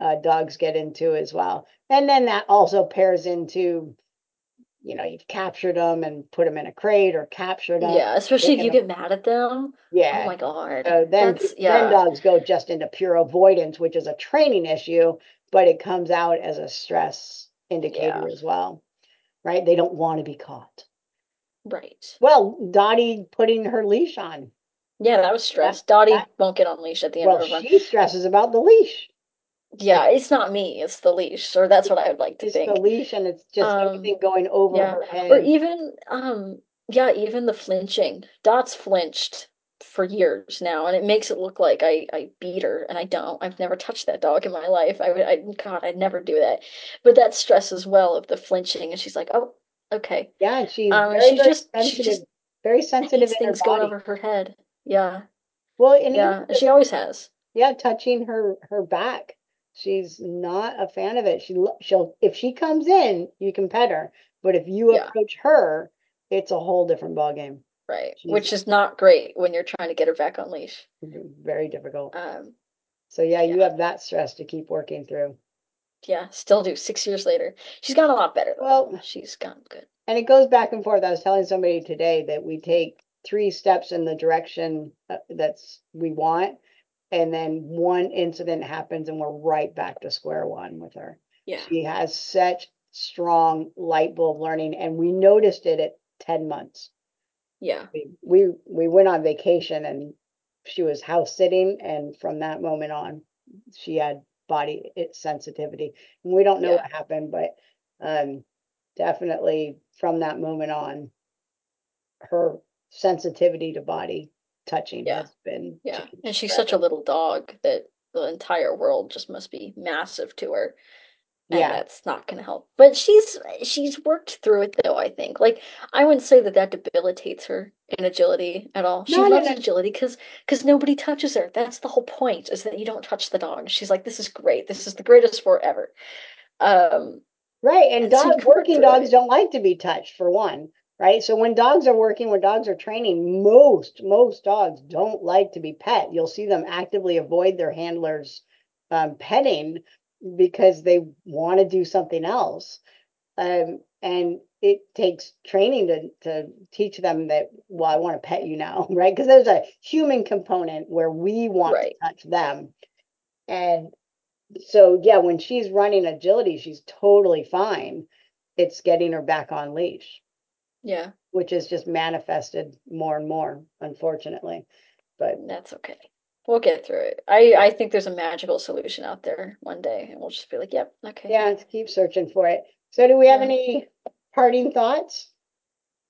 uh, dogs get into as well. And then that also pairs into, you know, you've captured them and put them in a crate or captured them. Yeah, especially if you taken get mad at them. Yeah. Oh my God. So then, That's then yeah. dogs go just into pure avoidance, which is a training issue, but it comes out as a stress indicator Yeah. as well, right? They don't want to be caught. Right. Well, Dottie putting her leash on. Yeah, that was stress. Dottie that- won't get on leash at the end Well, of a run. she stresses about the leash. Yeah, it's not me, it's the leash, or that's what I would like to think. The leash and it's just Um, everything going over yeah. her head. Or even um yeah, even the flinching. Dot's flinched for years now, and it makes it look like I I beat her, and I don't. I've never touched that dog in my life. I would I God, I'd never do that. But that stress as well of the flinching, and she's like, "Oh, okay." Yeah, and she's Um, very, she very just she sensitive, just very sensitive her things going over her head. Yeah. Well, and Yeah, she always has. yeah, touching her her back. She's not a fan of it. She she'll if she comes in, you can pet her, but if you Yeah. approach her, it's a whole different ballgame. Right. She's Which is not great when you're trying to get her back on leash. very difficult. Um, So yeah, you have that stress to keep working through. Yeah, still do six years later. She's gotten a lot better though. Well, She's gotten good. and it goes back and forth. I was telling somebody today that we take three steps in the direction uh, that's we want, and then one incident happens and we're right back to square one with her. Yeah. She has such strong light bulb learning, and we noticed it at 10 months. Yeah. We we, we went on vacation and she was house sitting, and from that moment on, she had body sensitivity. And we don't know Yeah. what happened, but um, definitely from that moment on, her sensitivity to body touching Yeah. has been Yeah. And she's such a little dog that the entire world just must be massive to her. And Yeah. that's not going to help. But she's she's worked through it though, I think. Like I wouldn't say that that debilitates her in agility at all. She in loves a agility because because nobody touches her. That's the whole point is that you don't touch the dog. She's like, this is great. This is the greatest sport ever. Um, Right, and and dog working dogs it. don't like to be touched for one, right? So when dogs are working, when dogs are training, most most dogs don't like to be pet. You'll see them actively avoid their handlers um, petting because they want to do something else. Um, and it takes training to to teach them that, well, I want to pet you now, right? Because there's a human component where we want to touch them. And so yeah, when she's running agility, she's totally fine. It's getting her back on leash, Yeah. which is just manifested more and more, unfortunately. But That's okay. We'll get through it. I I think there's a magical solution out there one day, and we'll just be like, yep, okay. yeah, keep searching for it. So do we have Yeah. any parting thoughts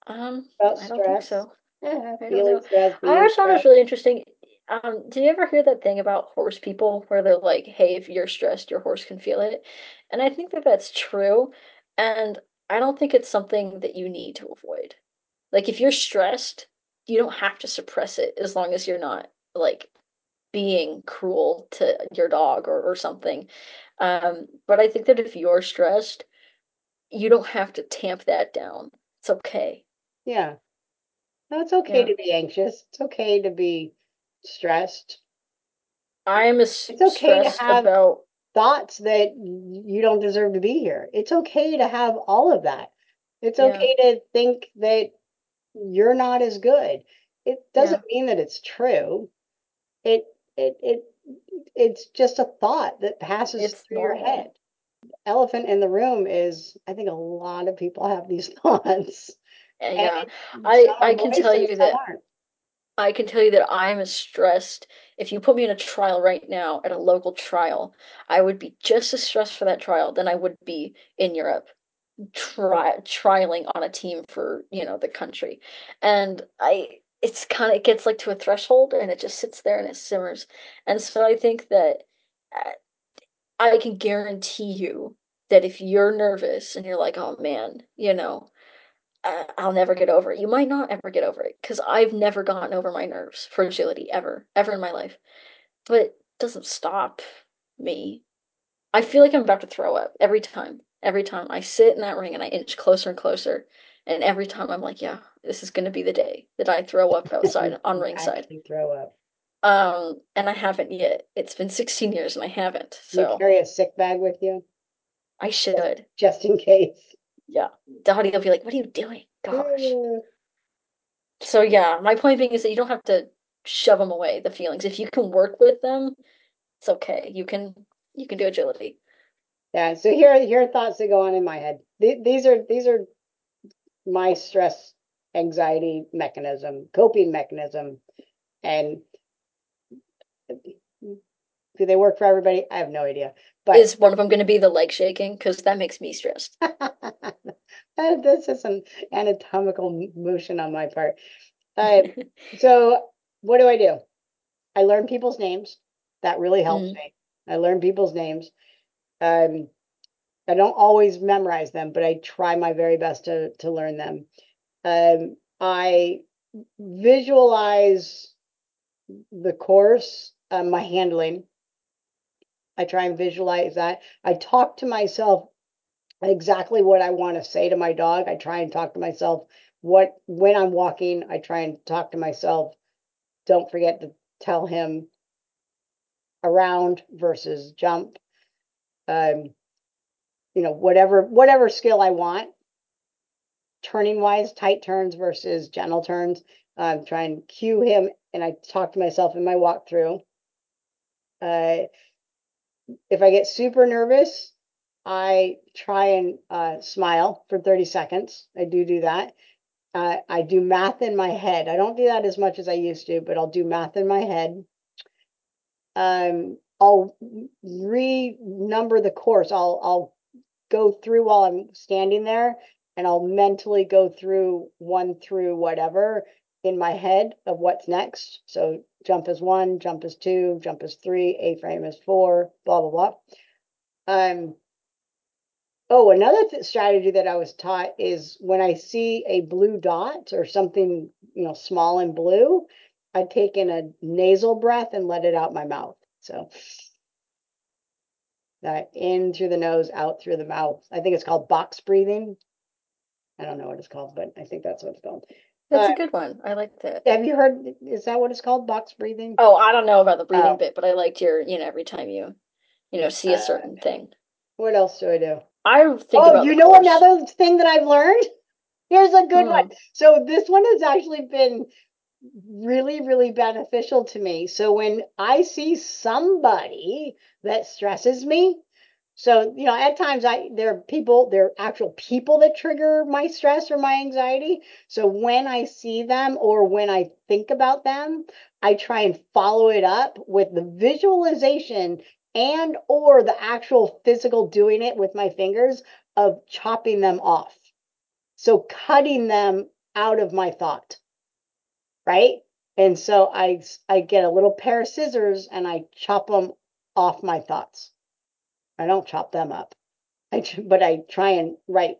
Um, about I don't think so. Yeah, I don't know. stress, I always thought it was really interesting. Um, did you ever hear that thing about horse people where they're like, hey, if you're stressed, your horse can feel it? And I think that that's true. And I don't think it's something that you need to avoid. Like, if you're stressed, you don't have to suppress it as long as you're not like being cruel to your dog or, or something. Um, but I think that if you're stressed, you don't have to tamp that down. It's okay. Yeah. No, it's okay Yeah. to be anxious. It's okay to be stressed. I'm It's okay to stressed have about thoughts that you don't deserve to be here. It's okay to have all of that. It's yeah, okay to think that you're not as good. It doesn't mean that it's true. It it it it's just a thought that passes It's through your head. Elephant in the room is I think a lot of people have these thoughts. Uh, And Yeah. I I can tell you that aren't. I can tell you that I'm as stressed. If you put me in a trial right now at a local trial, I would be just as stressed for that trial than I would be in Europe, tri trialing on a team for, you know, the country. And I it's kind of it gets like to a threshold and it just sits there and it simmers. And so I think that uh, I can guarantee you that if you're nervous and you're like, oh man, you know, uh, I'll never get over it. You might not ever get over it because I've never gotten over my nerves for agility ever, ever in my life. But it doesn't stop me. I feel like I'm about to throw up every time. Every time I sit in that ring and I inch closer and closer. And every time I'm like, yeah, this is going to be the day that I throw up outside on you ringside. throw up. Um, and I haven't yet. It's been 16 years and I haven't. You So carry a sick bag with you I should. just in case. Yeah. Dottie will be like, what are you doing? Gosh. So yeah, my point being is that you don't have to shove them away, the feelings. If you can work with them, it's okay. You can you can do agility. Yeah, so here are here are thoughts that go on in my head. Th- These are these are my stress anxiety mechanism, coping mechanism, and Do they work for everybody? I have no idea. But Is one of them going to be the leg shaking? Because that makes me stressed. That's just an anatomical motion on my part. So what do I do? I learn people's names. That really helps Mhm. me. I learn people's names. Um, I don't always memorize them, but I try my very best to to learn them. Um, I visualize the course, uh, my handling. I try and visualize that. I talk to myself exactly what I want to say to my dog. I try and talk to myself what when I'm walking, I try and talk to myself. Don't forget to tell him around versus jump. Um, you know, whatever whatever skill I want. Turning wise, tight turns versus gentle turns. I um, try and cue him, and I talk to myself in my walkthrough. Uh, if I get super nervous, I try and uh, smile for 30 seconds. I do do that. Uh, I do math in my head. I don't do that as much as I used to, but I'll do math in my head. Um, I'll renumber the course. I'll I'll go through while I'm standing there, and I'll mentally go through one through whatever in my head of what's next. So jump is one, jump is two, jump is three, A frame is four, blah blah blah. Um, oh, another th- strategy that I was taught is when I see a blue dot or something, you know, small and blue, I take in a nasal breath and let it out my mouth. So that in through the nose, out through the mouth. I think it's called box breathing. I don't know what it's called, but I think that's what it's called. That's Uh, a good one. I like that. Have you heard? Is that what it's called? Box breathing? Oh, I don't know about the breathing Oh. bit, but I liked your, you know, every time you, you know, see a Uh, certain thing. What else do I do? I think oh, you know course. another thing that I've learned? Here's a good one. Hmm. So this one has actually been really, really beneficial to me. So when I see somebody that stresses me, so you know, at times I there are people, there are actual people that trigger my stress or my anxiety. So when I see them or when I think about them, I try and follow it up with the visualization and or the actual physical doing it with my fingers of chopping them off. So cutting them out of my thought, right? And so I I get a little pair of scissors and I chop them off my thoughts. I don't chop them up. I but I try and right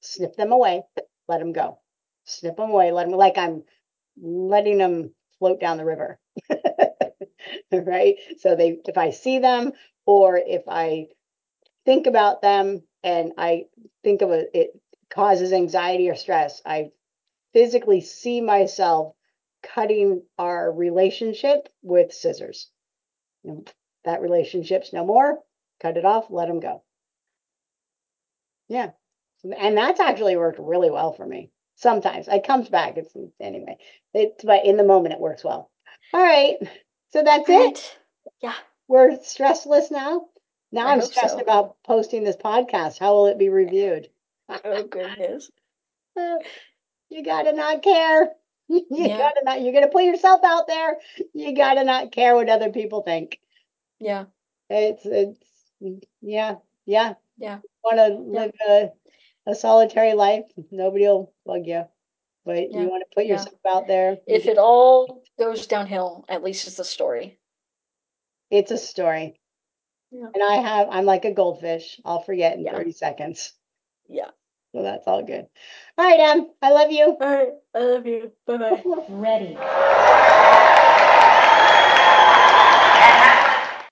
snip them away, let them go. Snip them away, let them like I'm letting them float down the river. right? So they if I see them or if I think about them and I think of it, it causes anxiety or stress, I physically see myself cutting our relationship with scissors. You know, that relationship's no more. Cut it off, let them go. Yeah. And that's actually worked really well for me. Sometimes it comes back. It's anyway. It's but in the moment it works well. All right. So that's All it. right. Yeah. We're stressless now. Now I I'm hope stressed so. about posting this podcast. How will it be reviewed? Oh goodness. you gotta not care. You Yeah. gotta not. You're gonna put yourself out there. You gotta not care what other people think. Yeah. It's it's yeah yeah. Yeah. Want to live a, a solitary life? Nobody will bug you, but Yeah, you want to put yeah. yourself out there. If it all goes downhill, at least it's a story. It's a story. Yeah. And I have, I'm like a goldfish. I'll forget in Yeah. 30 seconds. Yeah. So that's all good. All right, Em, I love you. All right. I love you. Bye bye. Ready. And